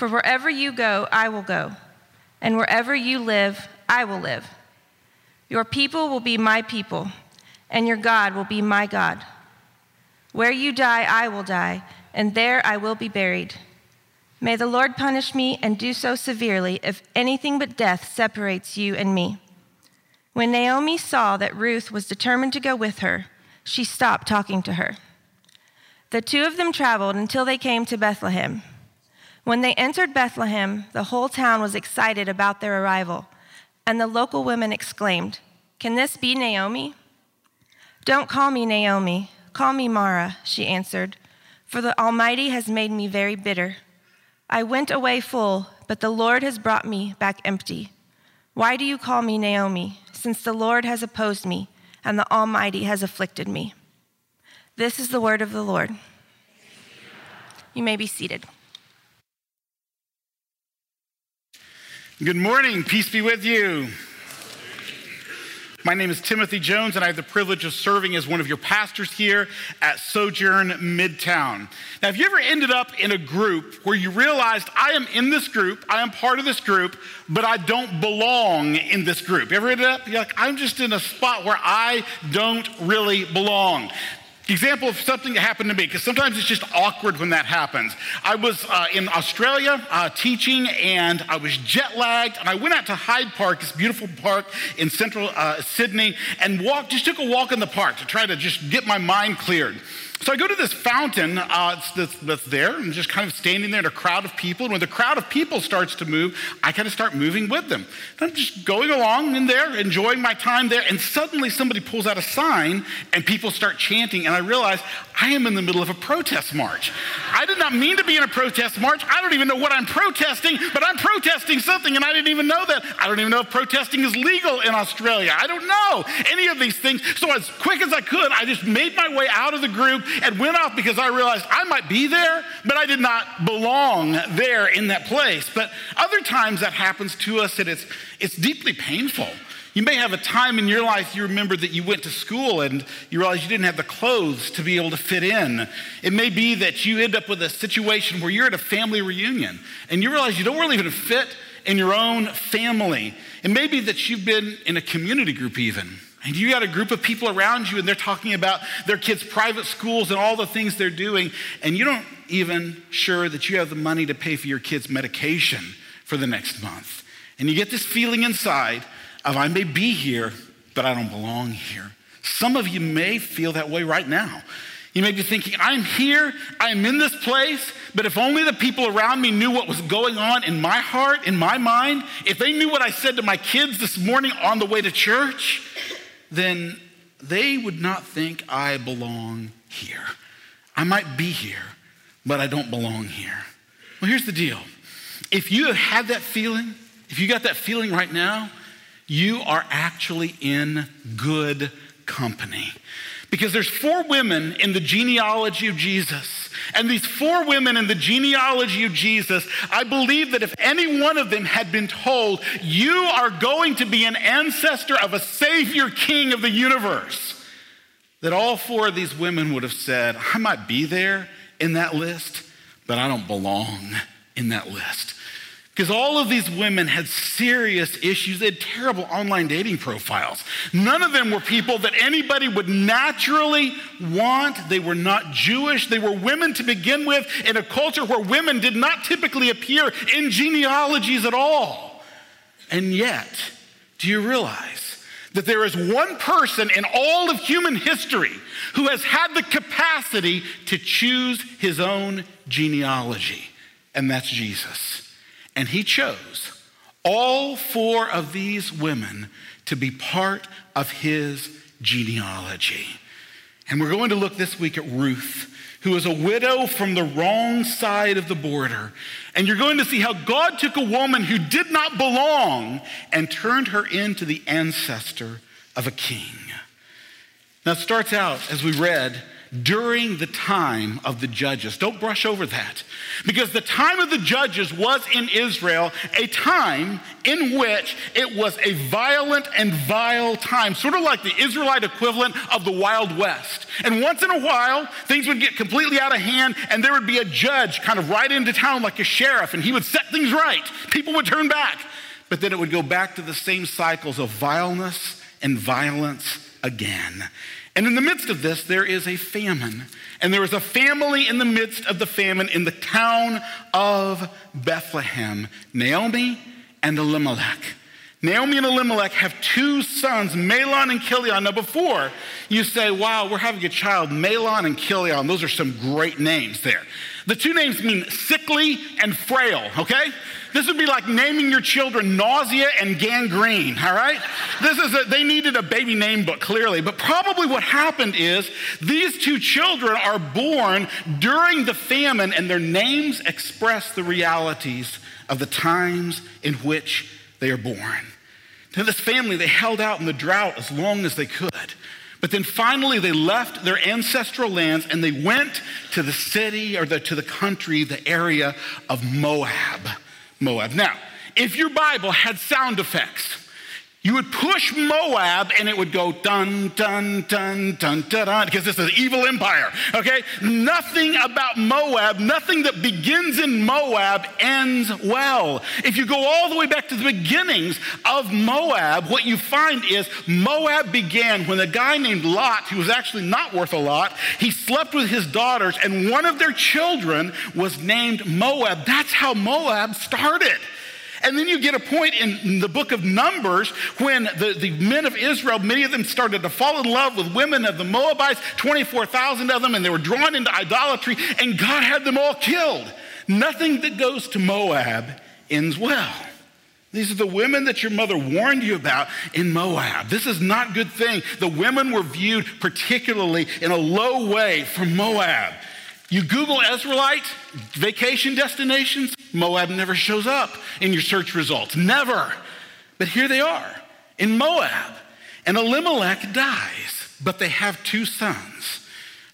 For wherever you go, I will go, and wherever you live, I will live. Your people will be my people, and your God will be my God. Where you die, I will die, and there I will be buried. May the Lord punish me and do so severely if anything but death separates you and me. When Naomi saw that Ruth was determined to go with her, she stopped talking to her. The two of them traveled until they came to Bethlehem. When they entered Bethlehem, the whole town was excited about their arrival, and the local women exclaimed, Can this be Naomi? Don't call me Naomi, call me Mara, she answered, for the Almighty has made me very bitter. I went away full, but the Lord has brought me back empty. Why do you call me Naomi, since the Lord has opposed me and the Almighty has afflicted me? This is the word of the Lord. You may be seated. Good morning. Peace be with you. My name is Timothy Jones, and I have the privilege of serving as one of your pastors here at Sojourn Midtown. Now, have you ever ended up in a group where you realized, I am in this group, I am part of this group, but I don't belong in this group? You ever ended up, you're like, I'm just in a spot where I don't really belong? Example of something that happened to me, because sometimes it's just awkward when that happens. I was uh, in Australia uh, teaching, and I was jet lagged, and I went out to Hyde Park, this beautiful park in central uh, Sydney, and walked, just took a walk in the park to try to just get my mind cleared. So I go to this fountain uh, that's, that's, there and just kind of standing there in a crowd of people. And when the crowd of people starts to move, I kind of start moving with them. And I'm just going along in there, enjoying my time there. And suddenly somebody pulls out a sign and people start chanting. And I realize I am in the middle of a protest march. I did not mean to be in a protest march. I don't even know what I'm protesting, but I'm protesting something and I didn't even know that. I don't even know if protesting is legal in Australia. I don't know any of these things. So as quick as I could, I just made my way out of the group and went off because I realized I might be there, but I did not belong there in that place. But other times that happens to us and it's, it's deeply painful. You may have a time in your life you remember that you went to school and you realize you didn't have the clothes to be able to fit in. It may be that you end up with a situation where you're at a family reunion and you realize you don't really even fit in your own family. It may be that you've been in a community group even and you got a group of people around you, and they're talking about their kids' private schools and all the things they're doing, and you don't even sure that you have the money to pay for your kids' medication for the next month. And you get this feeling inside of, I may be here, but I don't belong here. Some of you may feel that way right now. You may be thinking, I'm here, I'm in this place, but if only the people around me knew what was going on in my heart, in my mind, if they knew what I said to my kids this morning on the way to church, then they would not think I belong here. I might be here, but I don't belong here. Well, here's the deal if you have had that feeling, if you got that feeling right now, you are actually in good company. Because there's four women in the genealogy of Jesus. And these four women in the genealogy of Jesus, I believe that if any one of them had been told, you are going to be an ancestor of a Savior King of the universe, that all four of these women would have said, I might be there in that list, but I don't belong in that list. Because all of these women had serious issues. They had terrible online dating profiles. None of them were people that anybody would naturally want. They were not Jewish. They were women to begin with in a culture where women did not typically appear in genealogies at all. And yet, do you realize that there is one person in all of human history who has had the capacity to choose his own genealogy? And that's Jesus. And he chose all four of these women to be part of his genealogy. And we're going to look this week at Ruth, who is a widow from the wrong side of the border. And you're going to see how God took a woman who did not belong and turned her into the ancestor of a king. Now, it starts out, as we read, during the time of the judges. Don't brush over that. Because the time of the judges was in Israel a time in which it was a violent and vile time, sort of like the Israelite equivalent of the Wild West. And once in a while, things would get completely out of hand, and there would be a judge kind of right into town like a sheriff, and he would set things right. People would turn back. But then it would go back to the same cycles of vileness and violence again. And in the midst of this, there is a famine. And there is a family in the midst of the famine in the town of Bethlehem Naomi and Elimelech. Naomi and Elimelech have two sons, Mahlon and Chilion. Now, before you say, wow, we're having a child, Mahlon and Chilion, those are some great names there. The two names mean sickly and frail, okay? This would be like naming your children nausea and gangrene, all right? This is a, they needed a baby name book, clearly. But probably what happened is these two children are born during the famine, and their names express the realities of the times in which they are born. Now, this family, they held out in the drought as long as they could. But then finally, they left their ancestral lands and they went to the city or the, to the country, the area of Moab. Moab. Now, if your Bible had sound effects, you would push Moab and it would go dun, dun, dun, dun, dun, dun, because this is an evil empire, okay? Nothing about Moab, nothing that begins in Moab ends well. If you go all the way back to the beginnings of Moab, what you find is Moab began when a guy named Lot, who was actually not worth a lot, he slept with his daughters, and one of their children was named Moab. That's how Moab started. And then you get a point in the book of Numbers when the, the men of Israel, many of them started to fall in love with women of the Moabites, 24,000 of them, and they were drawn into idolatry, and God had them all killed. Nothing that goes to Moab ends well. These are the women that your mother warned you about in Moab. This is not a good thing. The women were viewed particularly in a low way from Moab. You Google Israelite vacation destinations, Moab never shows up in your search results. Never. But here they are in Moab. And Elimelech dies, but they have two sons.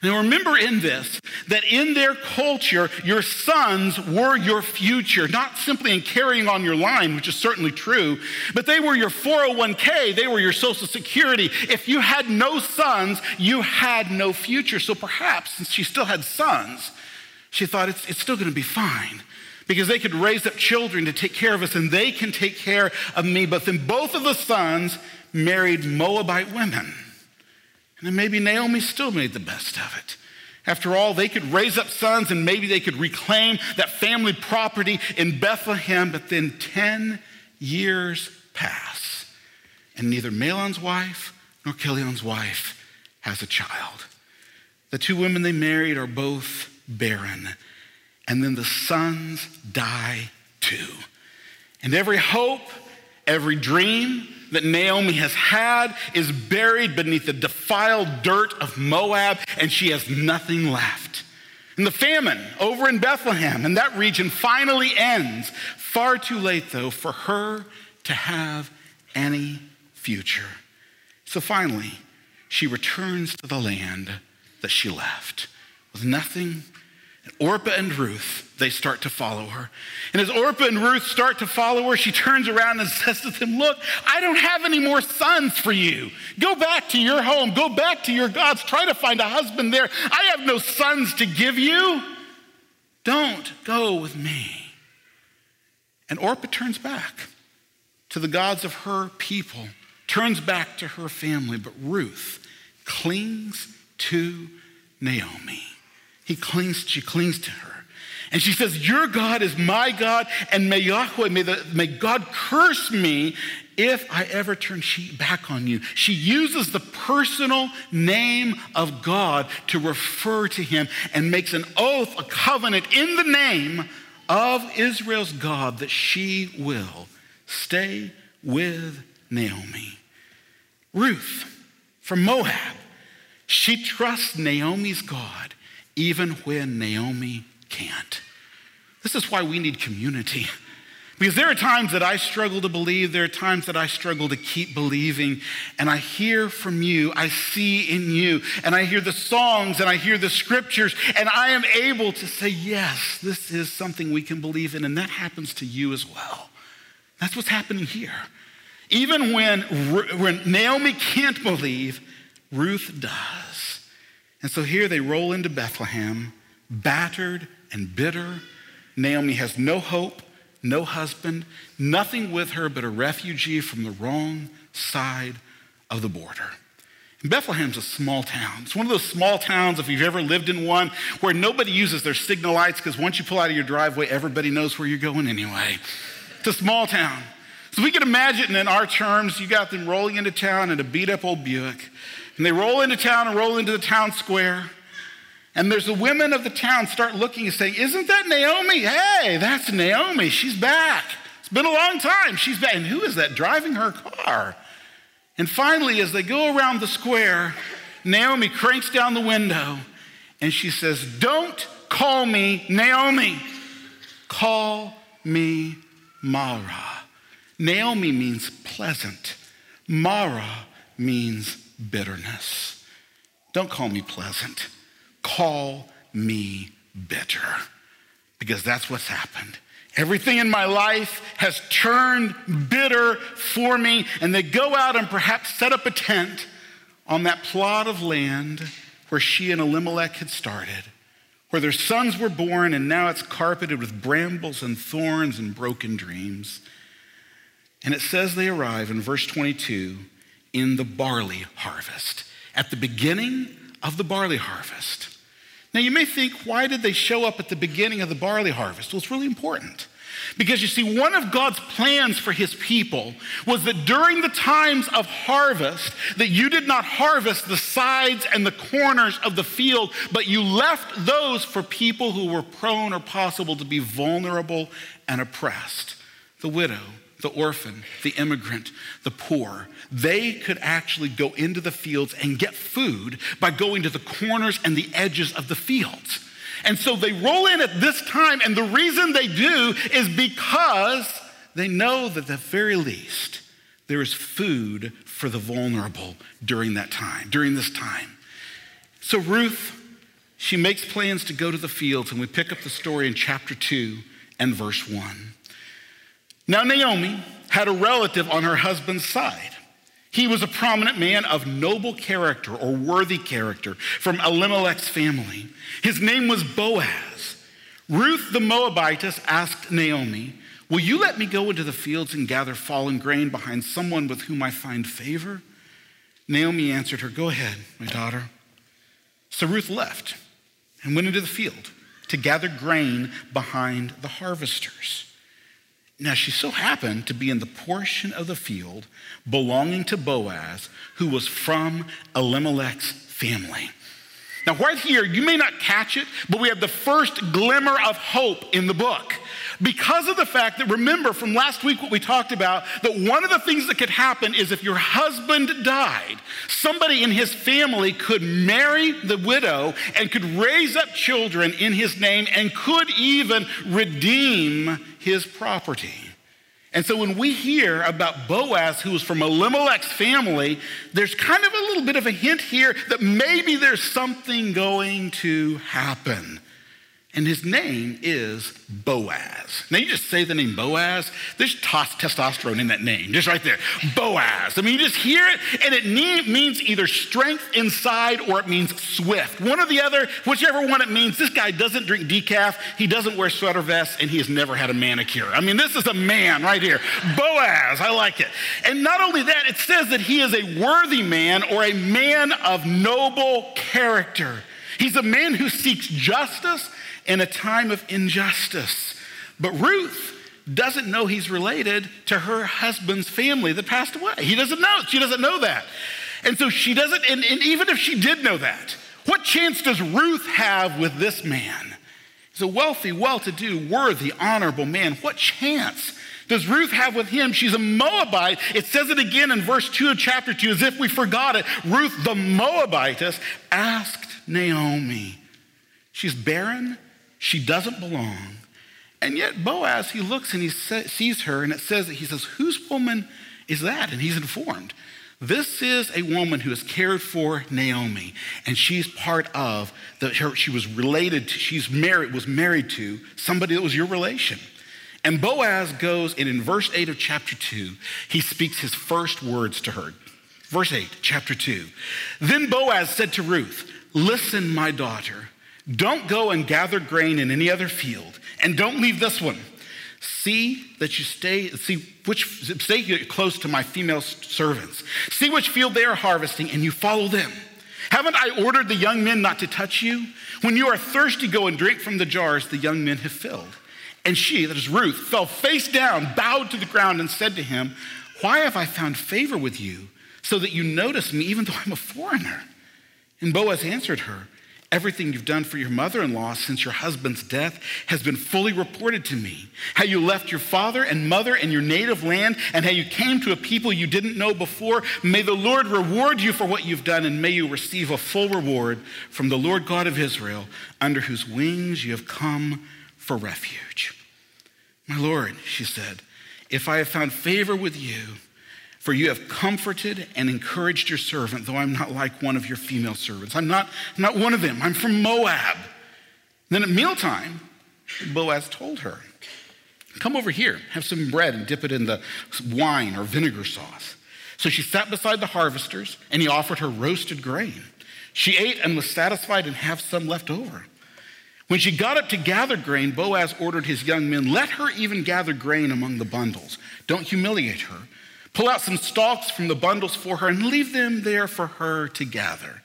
Now, remember in this that in their culture, your sons were your future, not simply in carrying on your line, which is certainly true, but they were your 401k, they were your social security. If you had no sons, you had no future. So perhaps, since she still had sons, she thought it's, it's still going to be fine because they could raise up children to take care of us and they can take care of me. But then both of the sons married Moabite women. And then maybe Naomi still made the best of it. After all, they could raise up sons and maybe they could reclaim that family property in Bethlehem, but then 10 years pass, and neither Mahlon's wife nor Chilion's wife has a child. The two women they married are both barren, and then the sons die too. And every hope, every dream, that Naomi has had is buried beneath the defiled dirt of Moab, and she has nothing left. And the famine over in Bethlehem and that region finally ends. Far too late, though, for her to have any future. So finally, she returns to the land that she left with nothing Orpah and Ruth, they start to follow her. And as Orpah and Ruth start to follow her, she turns around and says to them, Look, I don't have any more sons for you. Go back to your home, go back to your gods, try to find a husband there. I have no sons to give you. Don't go with me. And Orpah turns back to the gods of her people, turns back to her family, but Ruth clings to Naomi. He clings, she clings to her. And she says, Your God is my God, and may Yahweh, may, the, may God curse me if I ever turn she back on you. She uses the personal name of God to refer to him and makes an oath, a covenant in the name of Israel's God that she will stay with Naomi. Ruth from Moab, she trusts Naomi's God even when Naomi can't. This is why we need community. Because there are times that I struggle to believe, there are times that I struggle to keep believing, and I hear from you, I see in you, and I hear the songs and I hear the scriptures, and I am able to say, yes, this is something we can believe in, and that happens to you as well. That's what's happening here. Even when, when Naomi can't believe, Ruth does. And so here they roll into Bethlehem, battered and bitter. Naomi has no hope no husband, nothing with her but a refugee from the wrong side of the border. And Bethlehem's a small town. It's one of those small towns, if you've ever lived in one, where nobody uses their signal lights because once you pull out of your driveway, everybody knows where you're going anyway. It's a small town. So we can imagine in our terms, you got them rolling into town in a beat up old Buick. And they roll into town and roll into the town square. And there's the women of the town start looking and saying, Isn't that Naomi? Hey, that's Naomi. She's back. It's been a long time. She's back. And who is that driving her car? And finally, as they go around the square, Naomi cranks down the window and she says, Don't call me Naomi. Call me Mara. Naomi means pleasant, Mara means bitterness. Don't call me pleasant call me bitter. Because that's what's happened. Everything in my life has turned bitter for me, and they go out and perhaps set up a tent on that plot of land where she and Elimelech had started, where their sons were born, and now it's carpeted with brambles and thorns and broken dreams. And it says they arrive in verse 22 in the barley harvest, at the beginning of the barley harvest. Now, you may think, why did they show up at the beginning of the barley harvest? Well, it's really important. Because you see, one of God's plans for his people was that during the times of harvest, that you did not harvest the sides and the corners of the field, but you left those for people who were prone or possible to be vulnerable and oppressed. The widow, the orphan, the immigrant, the poor, they could actually go into the fields and get food by going to the corners and the edges of the fields. And so they roll in at this time, and the reason they do is because they know that at the very least there is food for the vulnerable during that time, during this time. So Ruth, she makes plans to go to the fields, and we pick up the story in chapter 2 and verse 1. Now, Naomi had a relative on her husband's side. He was a prominent man of noble character or worthy character from Elimelech's family. His name was Boaz. Ruth the Moabitess asked Naomi, Will you let me go into the fields and gather fallen grain behind someone with whom I find favor? Naomi answered her, Go ahead, my daughter. So Ruth left and went into the field to gather grain behind the harvesters. Now, she so happened to be in the portion of the field belonging to Boaz, who was from Elimelech's family. Now, right here, you may not catch it, but we have the first glimmer of hope in the book. Because of the fact that, remember from last week what we talked about, that one of the things that could happen is if your husband died, somebody in his family could marry the widow and could raise up children in his name and could even redeem his property. And so when we hear about Boaz, who was from Elimelech's family, there's kind of a little bit of a hint here that maybe there's something going to happen and his name is Boaz. Now, you just say the name Boaz, there's testosterone in that name, just right there. Boaz. I mean, you just hear it, and it means either strength inside or it means swift. One or the other, whichever one it means, this guy doesn't drink decaf, he doesn't wear sweater vests, and he has never had a manicure. I mean, this is a man right here. Boaz, I like it. And not only that, it says that he is a worthy man or a man of noble character. He's a man who seeks justice in a time of injustice. But Ruth doesn't know he's related to her husband's family that passed away. He doesn't know. She doesn't know that. And so she doesn't, and, and even if she did know that, what chance does Ruth have with this man? He's a wealthy, well to do, worthy, honorable man. What chance does Ruth have with him? She's a Moabite. It says it again in verse 2 of chapter 2, as if we forgot it. Ruth, the Moabitess, asked Naomi. She's barren she doesn't belong. And yet Boaz, he looks and he sees her, and it says that he says, Whose woman is that? And he's informed. This is a woman who has cared for Naomi, and she's part of the, her, she was related to, she's married, was married to somebody that was your relation. And Boaz goes, and in verse 8 of chapter 2, he speaks his first words to her. Verse 8, chapter 2. Then Boaz said to Ruth, Listen, my daughter, don't go and gather grain in any other field, and don't leave this one. See that you stay, see which, stay close to my female servants. See which field they are harvesting, and you follow them. Haven't I ordered the young men not to touch you? When you are thirsty, go and drink from the jars the young men have filled. And she, that is Ruth, fell face down, bowed to the ground, and said to him, Why have I found favor with you, so that you notice me, even though I'm a foreigner? And Boaz answered her, Everything you've done for your mother in law since your husband's death has been fully reported to me. How you left your father and mother and your native land, and how you came to a people you didn't know before. May the Lord reward you for what you've done, and may you receive a full reward from the Lord God of Israel, under whose wings you have come for refuge. My Lord, she said, if I have found favor with you, for you have comforted and encouraged your servant, though I'm not like one of your female servants. I'm not, I'm not one of them. I'm from Moab. Then at mealtime, Boaz told her, Come over here, have some bread and dip it in the wine or vinegar sauce. So she sat beside the harvesters, and he offered her roasted grain. She ate and was satisfied and have some left over. When she got up to gather grain, Boaz ordered his young men, Let her even gather grain among the bundles. Don't humiliate her. Pull out some stalks from the bundles for her and leave them there for her to gather.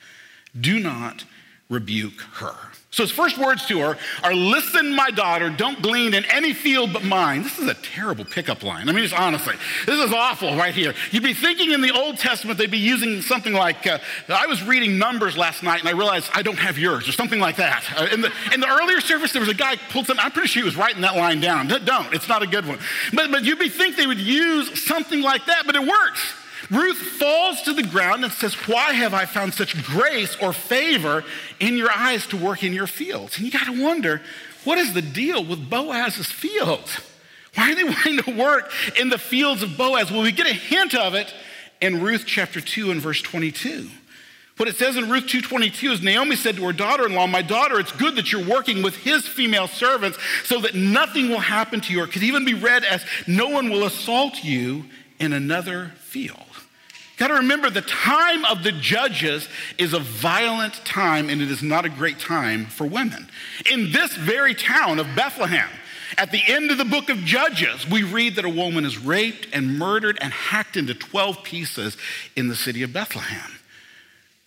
Do not rebuke her. So his first words to her are Listen, my daughter, don't glean in any field but mine. This is a terrible pickup line. I mean, just honestly, this is awful right here. You'd be thinking in the Old Testament they'd be using something like, uh, I was reading Numbers last night and I realized I don't have yours, or something like that. Uh, in, the, in the earlier service, there was a guy pulled something, I'm pretty sure he was writing that line down. Don't, it's not a good one. But, but you'd be think they would use something like that, but it works. Ruth falls to the ground and says, Why have I found such grace or favor in your eyes to work in your fields? And you got to wonder, what is the deal with Boaz's fields? Why are they wanting to work in the fields of Boaz? Well, we get a hint of it in Ruth chapter 2 and verse 22. What it says in Ruth 2:22 is Naomi said to her daughter-in-law, "My daughter, it's good that you're working with his female servants so that nothing will happen to you or could even be read as no one will assault you in another field." Got to remember the time of the judges is a violent time and it is not a great time for women. In this very town of Bethlehem, at the end of the book of Judges, we read that a woman is raped and murdered and hacked into 12 pieces in the city of Bethlehem.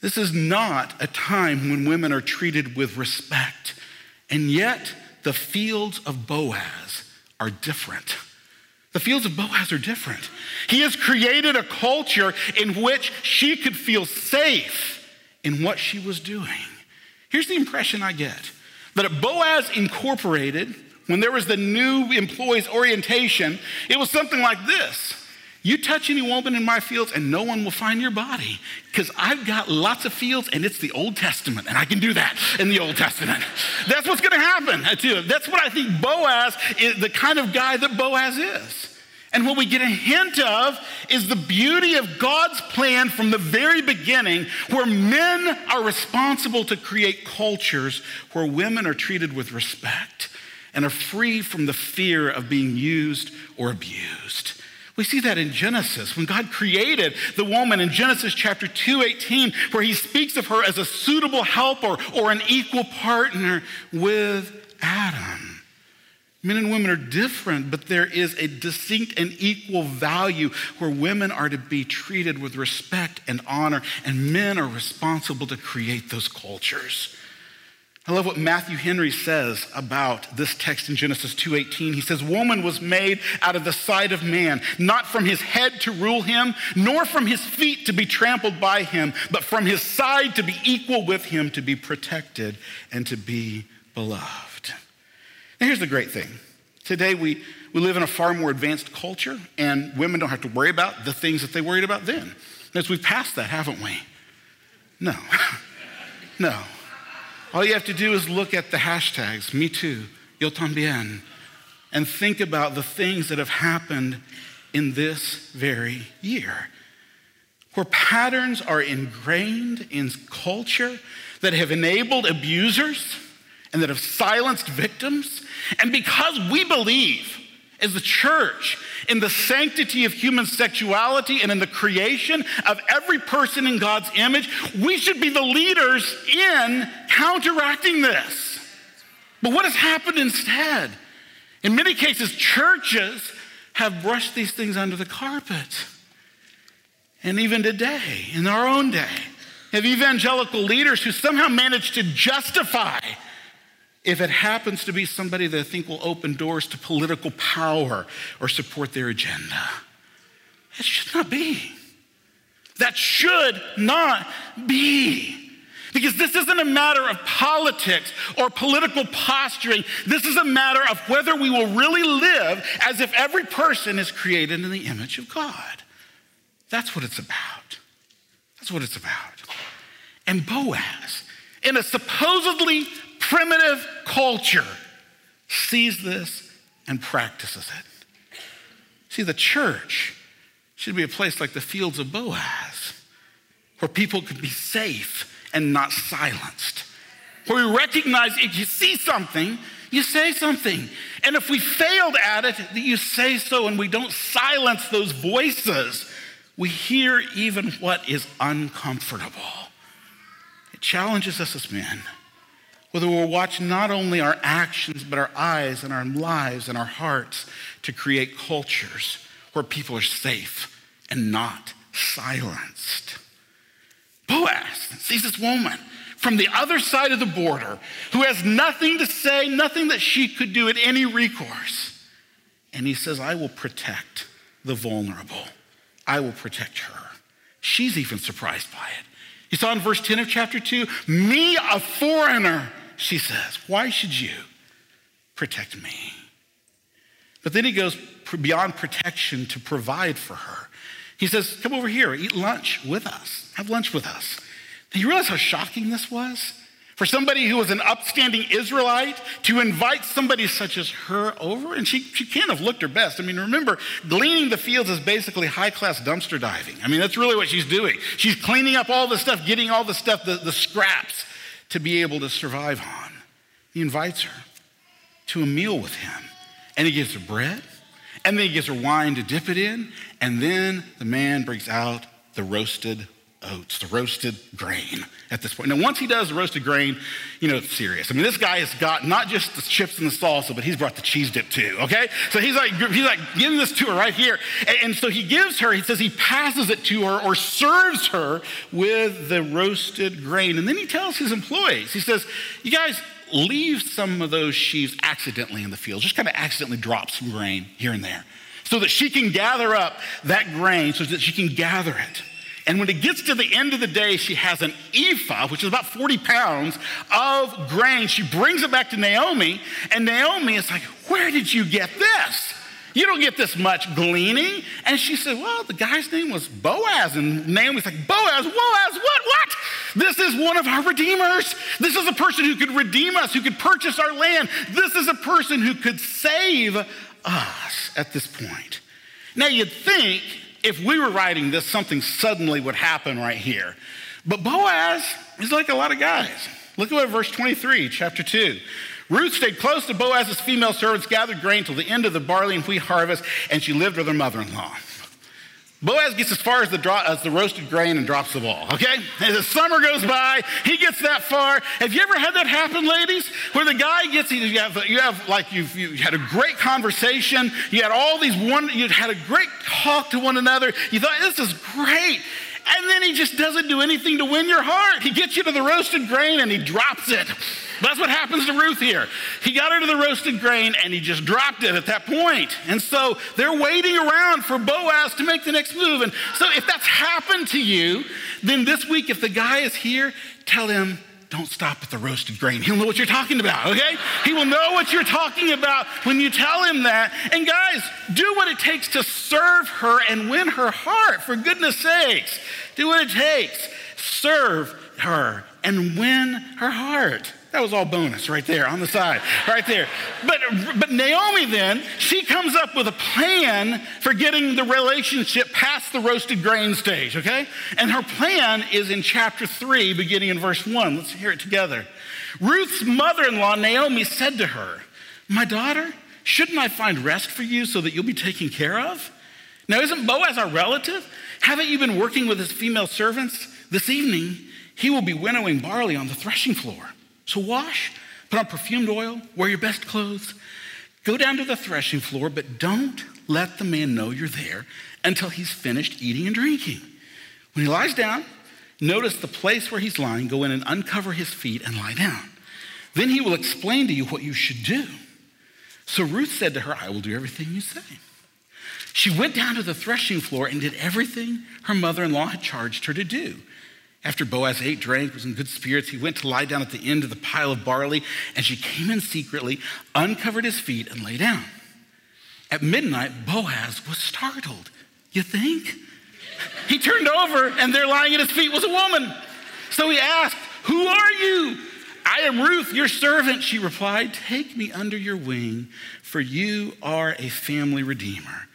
This is not a time when women are treated with respect, and yet the fields of Boaz are different. The fields of Boaz are different. He has created a culture in which she could feel safe in what she was doing. Here's the impression I get that at Boaz Incorporated, when there was the new employees orientation, it was something like this. You touch any woman in my fields, and no one will find your body because I've got lots of fields, and it's the Old Testament, and I can do that in the Old Testament. That's what's going to happen to That's what I think Boaz is the kind of guy that Boaz is. And what we get a hint of is the beauty of God's plan from the very beginning, where men are responsible to create cultures where women are treated with respect and are free from the fear of being used or abused. We see that in Genesis when God created the woman in Genesis chapter 2:18 where he speaks of her as a suitable helper or an equal partner with Adam. Men and women are different, but there is a distinct and equal value where women are to be treated with respect and honor, and men are responsible to create those cultures. I love what Matthew Henry says about this text in Genesis 2:18. He says, "Woman was made out of the side of man, not from his head to rule him, nor from his feet to be trampled by him, but from his side to be equal with him, to be protected and to be beloved." Now here's the great thing today we, we live in a far more advanced culture, and women don't have to worry about the things that they worried about then. As we've passed that, haven't we? No. no. All you have to do is look at the hashtags, me too, yo también, and think about the things that have happened in this very year, where patterns are ingrained in culture that have enabled abusers and that have silenced victims. And because we believe as the church in the sanctity of human sexuality and in the creation of every person in God's image, we should be the leaders in counteracting this. But what has happened instead? In many cases, churches have brushed these things under the carpet. And even today, in our own day, have evangelical leaders who somehow manage to justify if it happens to be somebody that I think will open doors to political power or support their agenda. It should not be. That should not be. Because this isn't a matter of politics or political posturing. This is a matter of whether we will really live as if every person is created in the image of God. That's what it's about. That's what it's about. And Boaz, in a supposedly primitive culture, sees this and practices it. See, the church should be a place like the fields of Boaz, where people could be safe and not silenced. Where we recognize if you see something, you say something. And if we failed at it, that you say so and we don't silence those voices. We hear even what is uncomfortable. It challenges us as men. Whether we'll watch not only our actions, but our eyes and our lives and our hearts to create cultures where people are safe and not silenced. Boaz sees this woman from the other side of the border who has nothing to say, nothing that she could do at any recourse. And he says, I will protect the vulnerable, I will protect her. She's even surprised by it. You saw in verse 10 of chapter 2, me, a foreigner, she says, Why should you protect me? But then he goes beyond protection to provide for her. He says, Come over here, eat lunch with us, have lunch with us. Do you realize how shocking this was? For somebody who was an upstanding Israelite to invite somebody such as her over, and she, she can't have looked her best. I mean, remember, gleaning the fields is basically high class dumpster diving. I mean, that's really what she's doing. She's cleaning up all the stuff, getting all the stuff, the, the scraps to be able to survive on. He invites her to a meal with him, and he gives her bread, and then he gives her wine to dip it in, and then the man brings out the roasted oats, the roasted grain at this point. Now, once he does the roasted grain, you know, it's serious. I mean, this guy has got not just the chips and the salsa, but he's brought the cheese dip too, okay? So he's like, he's like giving this to her right here. And, and so he gives her, he says he passes it to her or serves her with the roasted grain. And then he tells his employees, he says, you guys, leave some of those sheaves accidentally in the field. Just kind of accidentally drop some grain here and there so that she can gather up that grain so that she can gather it. And when it gets to the end of the day, she has an ephah, which is about 40 pounds of grain. She brings it back to Naomi, and Naomi is like, Where did you get this? You don't get this much gleaning. And she said, Well, the guy's name was Boaz. And Naomi's like, Boaz, Boaz, what, what? This is one of our redeemers. This is a person who could redeem us, who could purchase our land. This is a person who could save us at this point. Now, you'd think if we were writing this, something suddenly would happen right here. But Boaz is like a lot of guys. Look at verse 23, chapter 2. Ruth stayed close to Boaz's female servants, gathered grain till the end of the barley and wheat harvest, and she lived with her mother in law. Boaz gets as far as the, dro- as the roasted grain and drops the ball, okay? As the summer goes by, he gets that far. Have you ever had that happen, ladies? Where the guy gets, you have, you have like, you've, you had a great conversation, you had all these one, you had a great talk to one another, you thought, this is great. And then he just doesn't do anything to win your heart. He gets you to the roasted grain and he drops it. That's what happens to Ruth here. He got her to the roasted grain and he just dropped it at that point. And so they're waiting around for Boaz to make the next move. And so if that's happened to you, then this week, if the guy is here, tell him, don't stop at the roasted grain. He'll know what you're talking about, okay? He will know what you're talking about when you tell him that. And guys, do what it takes to serve her and win her heart, for goodness sakes. Do what it takes. Serve her and win her heart. That was all bonus right there on the side, right there. But, but Naomi then, she comes up with a plan for getting the relationship past the roasted grain stage, okay? And her plan is in chapter three, beginning in verse one. Let's hear it together. Ruth's mother in law, Naomi, said to her, My daughter, shouldn't I find rest for you so that you'll be taken care of? Now, isn't Boaz our relative? Haven't you been working with his female servants? This evening, he will be winnowing barley on the threshing floor. So wash, put on perfumed oil, wear your best clothes, go down to the threshing floor, but don't let the man know you're there until he's finished eating and drinking. When he lies down, notice the place where he's lying, go in and uncover his feet and lie down. Then he will explain to you what you should do. So Ruth said to her, I will do everything you say. She went down to the threshing floor and did everything her mother in law had charged her to do. After Boaz ate, drank, was in good spirits, he went to lie down at the end of the pile of barley, and she came in secretly, uncovered his feet, and lay down. At midnight, Boaz was startled. You think? He turned over, and there lying at his feet was a woman. So he asked, Who are you? I am Ruth, your servant, she replied. Take me under your wing, for you are a family redeemer.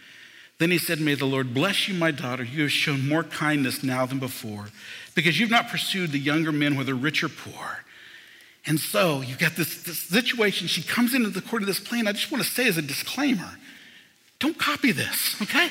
Then he said, May the Lord bless you, my daughter. You have shown more kindness now than before because you've not pursued the younger men, whether rich or poor. And so you've got this, this situation. She comes into the court of this plan. I just want to say as a disclaimer don't copy this, okay?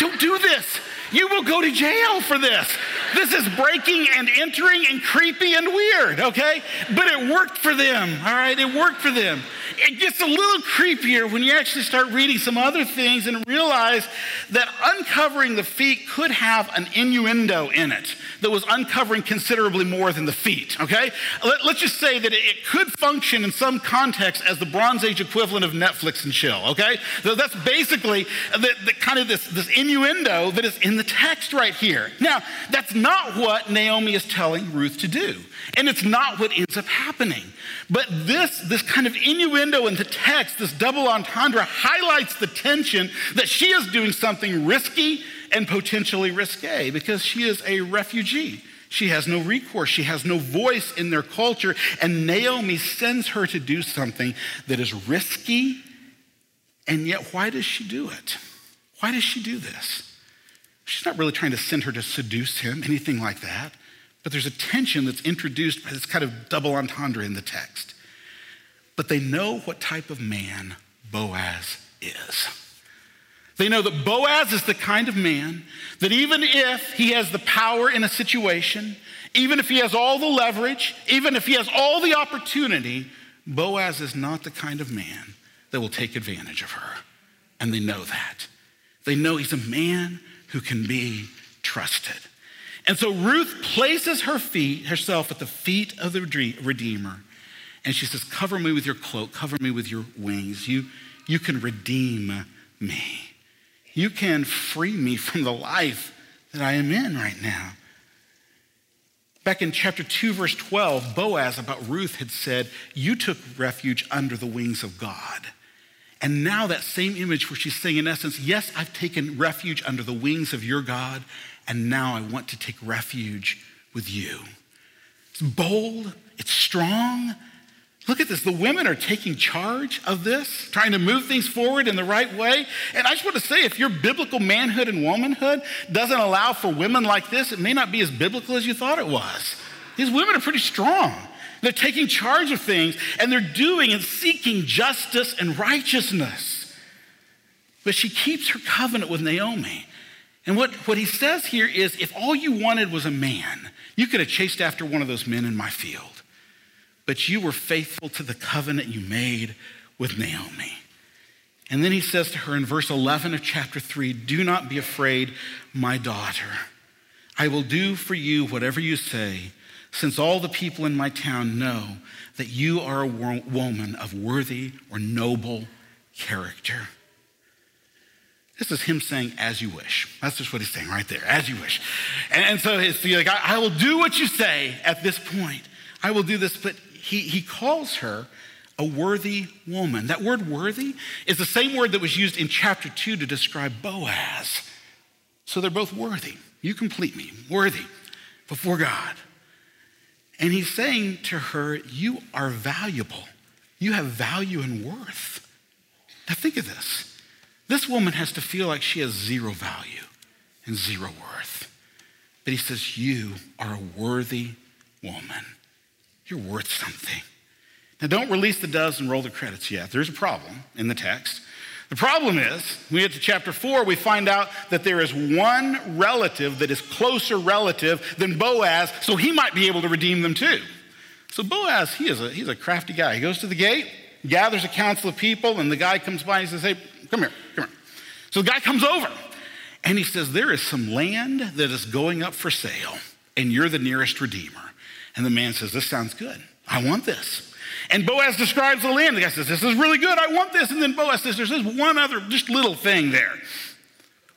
don't do this. You will go to jail for this. This is breaking and entering and creepy and weird, okay? But it worked for them, all right? It worked for them. It gets a little creepier when you actually start reading some other things and realize that uncovering the feet could have an innuendo in it that was uncovering considerably more than the feet, okay? Let, us just say that it could function in some context as the Bronze Age equivalent of Netflix and chill, okay? So that's basically the, the kind of this, this innuendo that is in the text right here. Now, that's not what Naomi is telling Ruth to do, and it's not what ends up happening. But this, this kind of innuendo in the text, this double entendre, highlights the tension that she is doing something risky and potentially risque because she is a refugee. She has no recourse. She has no voice in their culture. And Naomi sends her to do something that is risky. And yet, why does she do it? Why does she do this? She's not really trying to send her to seduce him, anything like that. But there's a tension that's introduced by this kind of double entendre in the text. But they know what type of man Boaz is. They know that Boaz is the kind of man that even if he has the power in a situation, even if he has all the leverage, even if he has all the opportunity, Boaz is not the kind of man that will take advantage of her. And they know that. They know he's a man who can be trusted. And so Ruth places her feet, herself at the feet of the Redeemer, and she says, Cover me with your cloak, cover me with your wings. You, you can redeem me. You can free me from the life that I am in right now. Back in chapter 2, verse 12, Boaz about Ruth had said, You took refuge under the wings of God. And now that same image where she's saying, in essence, Yes, I've taken refuge under the wings of your God, and now I want to take refuge with you. It's bold, it's strong, Look at this. The women are taking charge of this, trying to move things forward in the right way. And I just want to say if your biblical manhood and womanhood doesn't allow for women like this, it may not be as biblical as you thought it was. These women are pretty strong. They're taking charge of things and they're doing and seeking justice and righteousness. But she keeps her covenant with Naomi. And what, what he says here is if all you wanted was a man, you could have chased after one of those men in my field but you were faithful to the covenant you made with Naomi. And then he says to her in verse 11 of chapter 3 Do not be afraid, my daughter. I will do for you whatever you say, since all the people in my town know that you are a woman of worthy or noble character. This is him saying, as you wish. That's just what he's saying right there, as you wish. And, and so it's like, I, I will do what you say at this point. I will do this, but he, he calls her a worthy woman. That word worthy is the same word that was used in chapter 2 to describe Boaz. So they're both worthy. You complete me, worthy before God. And he's saying to her, You are valuable. You have value and worth. Now, think of this. This woman has to feel like she has zero value and zero worth. But he says, You are a worthy woman. You're worth something. Now, don't release the doves and roll the credits yet. There's a problem in the text. The problem is, we get to chapter four, we find out that there is one relative that is closer relative than Boaz, so he might be able to redeem them too. So Boaz, he is a, he's a crafty guy. He goes to the gate, gathers a council of people, and the guy comes by and says, Hey, come here, come here. So the guy comes over and he says, There is some land that is going up for sale, and you're the nearest redeemer. And the man says, This sounds good. I want this. And Boaz describes the land. The guy says, This is really good. I want this. And then Boaz says, There's this one other, just little thing there.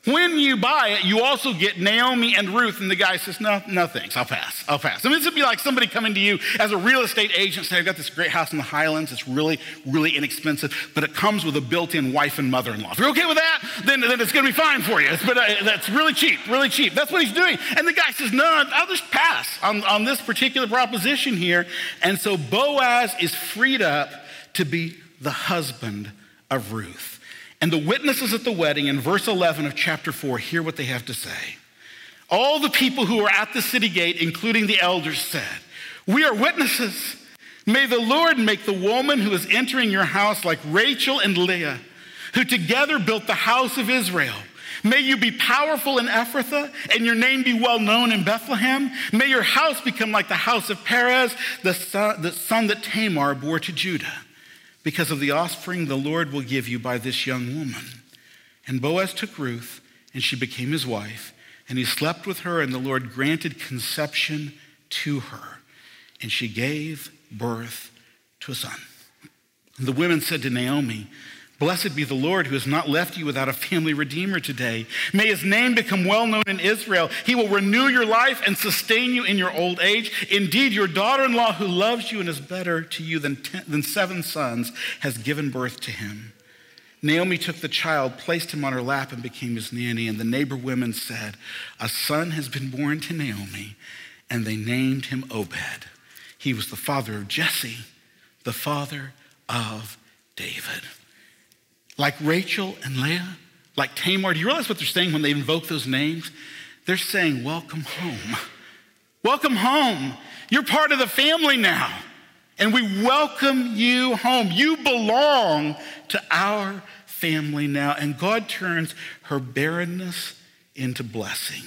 When you buy it, you also get Naomi and Ruth. And the guy says, No, no thanks. I'll pass. I'll pass. I mean, this would be like somebody coming to you as a real estate agent saying, I've got this great house in the Highlands. It's really, really inexpensive, but it comes with a built in wife and mother in law. If you're okay with that, then, then it's going to be fine for you. But uh, that's really cheap, really cheap. That's what he's doing. And the guy says, No, I'll just pass on, on this particular proposition here. And so Boaz is freed up to be the husband of Ruth. And the witnesses at the wedding in verse 11 of chapter 4 hear what they have to say. All the people who were at the city gate, including the elders, said, We are witnesses. May the Lord make the woman who is entering your house like Rachel and Leah, who together built the house of Israel. May you be powerful in Ephrathah and your name be well known in Bethlehem. May your house become like the house of Perez, the son, the son that Tamar bore to Judah because of the offspring the Lord will give you by this young woman. And Boaz took Ruth, and she became his wife, and he slept with her, and the Lord granted conception to her. And she gave birth to a son. And the women said to Naomi, Blessed be the Lord who has not left you without a family redeemer today. May his name become well known in Israel. He will renew your life and sustain you in your old age. Indeed, your daughter in law, who loves you and is better to you than, ten, than seven sons, has given birth to him. Naomi took the child, placed him on her lap, and became his nanny. And the neighbor women said, A son has been born to Naomi, and they named him Obed. He was the father of Jesse, the father of David like Rachel and Leah, like Tamar. Do you realize what they're saying when they invoke those names? They're saying, Welcome home. Welcome home. You're part of the family now. And we welcome you home. You belong to our family now. And God turns her barrenness into blessing.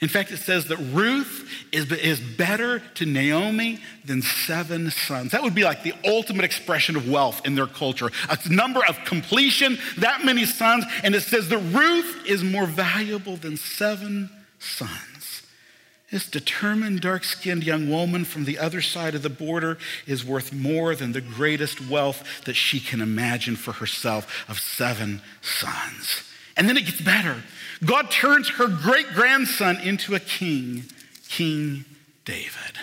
In fact, it says that Ruth is, is better to Naomi than seven sons. That would be like the ultimate expression of wealth in their culture. A number of completion, that many sons. And it says that Ruth is more valuable than seven sons. This determined, dark skinned young woman from the other side of the border is worth more than the greatest wealth that she can imagine for herself of seven sons. And then it gets better. God turns her great grandson into a king, King David.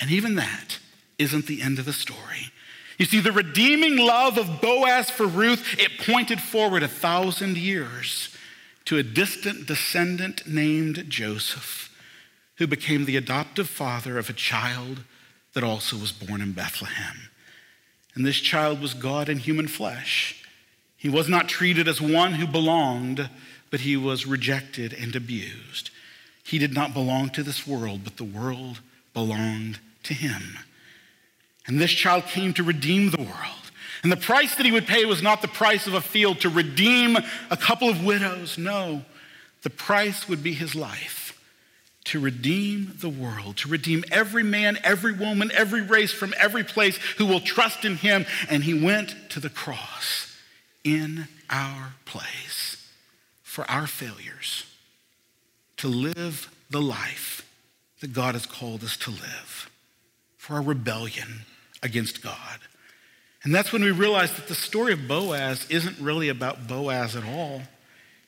And even that isn't the end of the story. You see, the redeeming love of Boaz for Ruth, it pointed forward a thousand years to a distant descendant named Joseph, who became the adoptive father of a child that also was born in Bethlehem. And this child was God in human flesh. He was not treated as one who belonged, but he was rejected and abused. He did not belong to this world, but the world belonged to him. And this child came to redeem the world. And the price that he would pay was not the price of a field to redeem a couple of widows. No, the price would be his life to redeem the world, to redeem every man, every woman, every race from every place who will trust in him. And he went to the cross in our place for our failures to live the life that God has called us to live, for our rebellion against God. And that's when we realize that the story of Boaz isn't really about Boaz at all.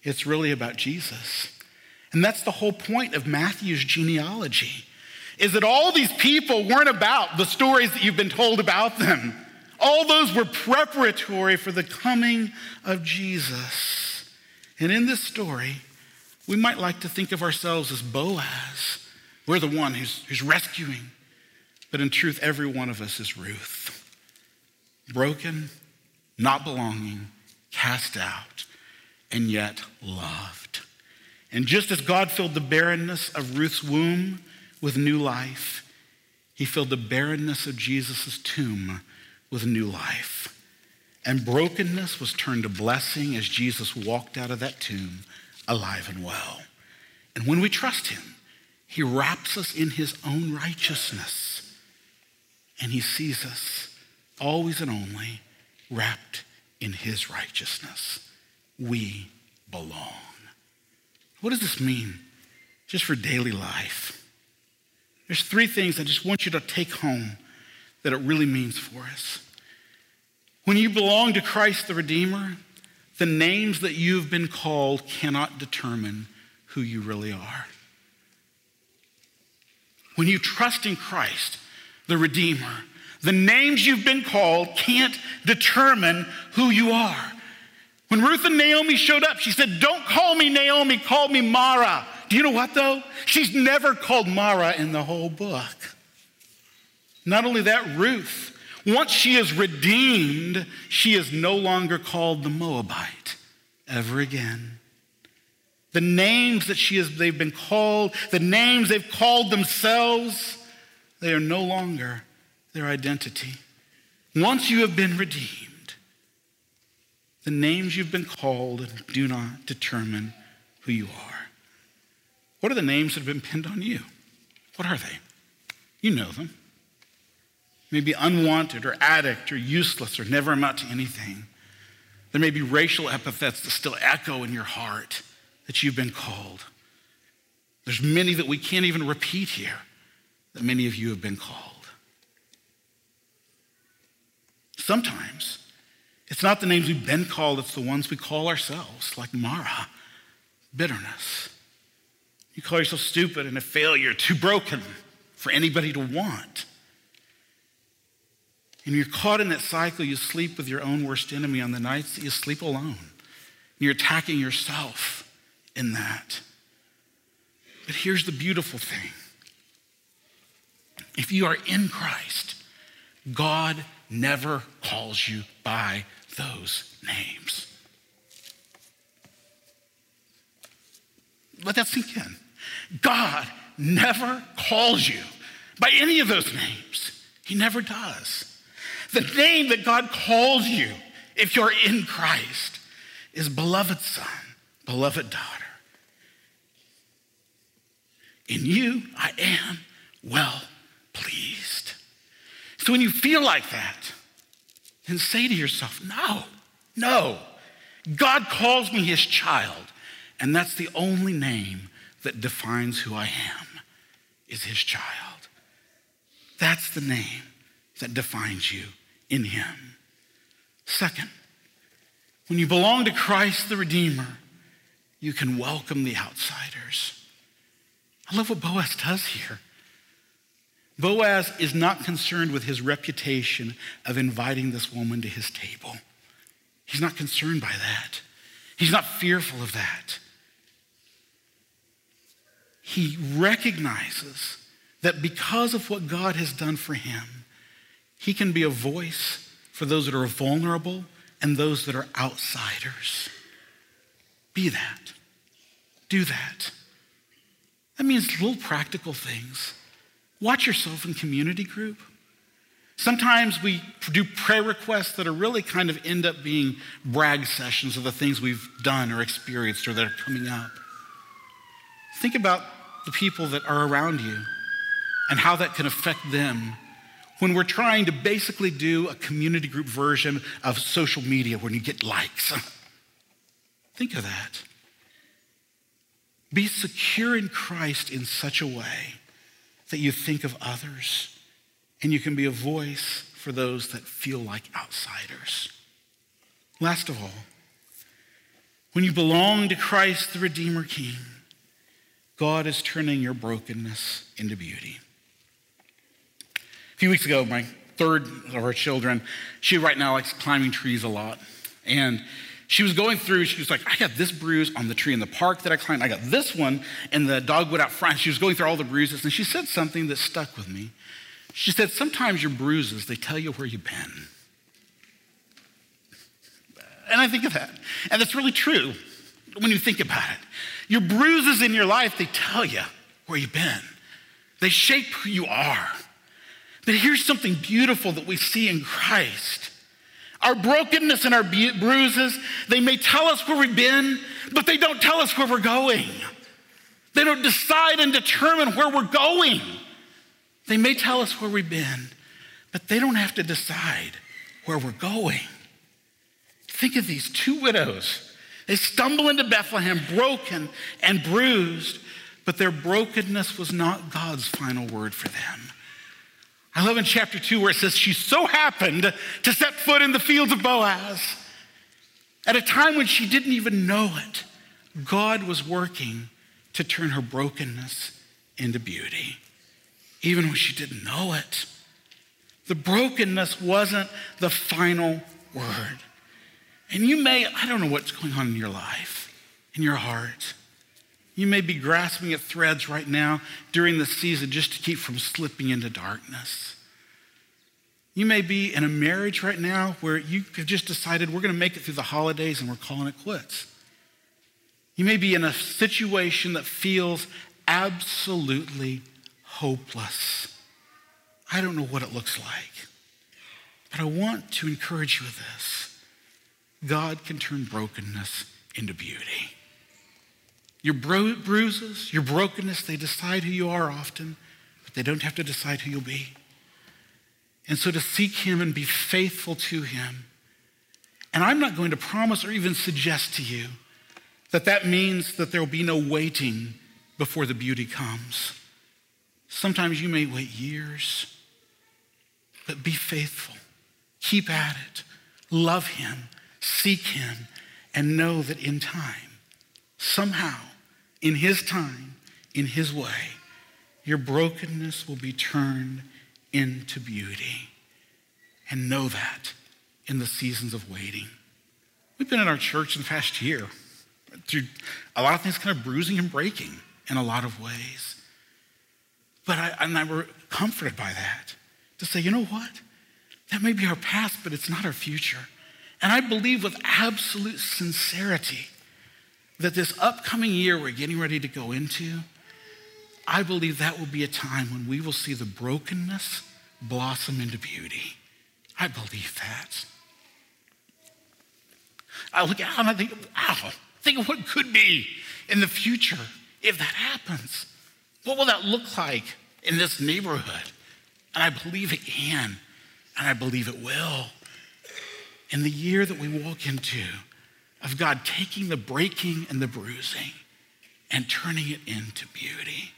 It's really about Jesus. And that's the whole point of Matthew's genealogy. Is that all these people weren't about the stories that you've been told about them. All those were preparatory for the coming of Jesus. And in this story, we might like to think of ourselves as Boaz. We're the one who's, who's rescuing. But in truth, every one of us is Ruth. Broken, not belonging, cast out, and yet loved. And just as God filled the barrenness of Ruth's womb with new life, he filled the barrenness of Jesus' tomb with new life. And brokenness was turned to blessing as Jesus walked out of that tomb alive and well. And when we trust him, he wraps us in his own righteousness. And he sees us always and only wrapped in his righteousness. We belong. What does this mean just for daily life? There's three things I just want you to take home that it really means for us. When you belong to Christ the Redeemer, the names that you've been called cannot determine who you really are. When you trust in Christ, the Redeemer, the names you've been called can't determine who you are. When Ruth and Naomi showed up, she said, Don't call me Naomi, call me Mara. Do you know what, though? She's never called Mara in the whole book. Not only that, Ruth, once she is redeemed, she is no longer called the Moabite ever again. The names that she has, they've been called, the names they've called themselves, they are no longer their identity. Once you have been redeemed, the names you've been called do not determine who you are. What are the names that have been pinned on you? What are they? You know them. Maybe unwanted or addict or useless or never amount to anything. There may be racial epithets that still echo in your heart that you've been called. There's many that we can't even repeat here that many of you have been called. Sometimes it's not the names we've been called, it's the ones we call ourselves, like Mara, bitterness. You call yourself stupid and a failure, too broken for anybody to want. And you're caught in that cycle, you sleep with your own worst enemy on the nights that you sleep alone. And you're attacking yourself in that. But here's the beautiful thing if you are in Christ, God never calls you by those names. Let that sink in. God never calls you by any of those names. He never does. The name that God calls you, if you're in Christ, is beloved son, beloved daughter. In you, I am well pleased. So when you feel like that, then say to yourself, no, no. God calls me his child, and that's the only name that defines who I am, is his child. That's the name that defines you in him. Second, when you belong to Christ the Redeemer, you can welcome the outsiders. I love what Boaz does here. Boaz is not concerned with his reputation of inviting this woman to his table. He's not concerned by that. He's not fearful of that. He recognizes that because of what God has done for him, he can be a voice for those that are vulnerable and those that are outsiders. Be that. Do that. That means little practical things. Watch yourself in community group. Sometimes we do prayer requests that are really kind of end up being brag sessions of the things we've done or experienced or that are coming up. Think about the people that are around you and how that can affect them when we're trying to basically do a community group version of social media when you get likes. Think of that. Be secure in Christ in such a way that you think of others and you can be a voice for those that feel like outsiders. Last of all, when you belong to Christ, the Redeemer King, God is turning your brokenness into beauty. A few weeks ago, my third of our children, she right now likes climbing trees a lot. And she was going through, she was like, I got this bruise on the tree in the park that I climbed. I got this one in the dogwood out front. She was going through all the bruises, and she said something that stuck with me. She said, Sometimes your bruises, they tell you where you've been. And I think of that. And that's really true when you think about it. Your bruises in your life, they tell you where you've been, they shape who you are. But here's something beautiful that we see in Christ. Our brokenness and our bruises, they may tell us where we've been, but they don't tell us where we're going. They don't decide and determine where we're going. They may tell us where we've been, but they don't have to decide where we're going. Think of these two widows. They stumble into Bethlehem broken and bruised, but their brokenness was not God's final word for them. I love in chapter 2 where it says, She so happened to set foot in the fields of Boaz. At a time when she didn't even know it, God was working to turn her brokenness into beauty, even when she didn't know it. The brokenness wasn't the final word. And you may, I don't know what's going on in your life, in your heart. You may be grasping at threads right now during the season just to keep from slipping into darkness. You may be in a marriage right now where you have just decided we're going to make it through the holidays and we're calling it quits. You may be in a situation that feels absolutely hopeless. I don't know what it looks like, but I want to encourage you with this God can turn brokenness into beauty. Your bru- bruises, your brokenness, they decide who you are often, but they don't have to decide who you'll be. And so to seek Him and be faithful to Him. And I'm not going to promise or even suggest to you that that means that there will be no waiting before the beauty comes. Sometimes you may wait years, but be faithful. Keep at it. Love Him. Seek Him. And know that in time, somehow, in His time, in His way, your brokenness will be turned into beauty. And know that in the seasons of waiting. We've been in our church in the past year through a lot of things kind of bruising and breaking in a lot of ways. But I, and I were comforted by that to say, you know what? That may be our past, but it's not our future. And I believe with absolute sincerity that this upcoming year we're getting ready to go into, I believe that will be a time when we will see the brokenness blossom into beauty. I believe that. I look out and I think, wow, think of what could be in the future if that happens. What will that look like in this neighborhood? And I believe it can, and I believe it will. In the year that we walk into, of God taking the breaking and the bruising and turning it into beauty.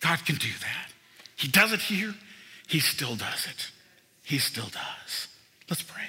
God can do that. He does it here, He still does it. He still does. Let's pray.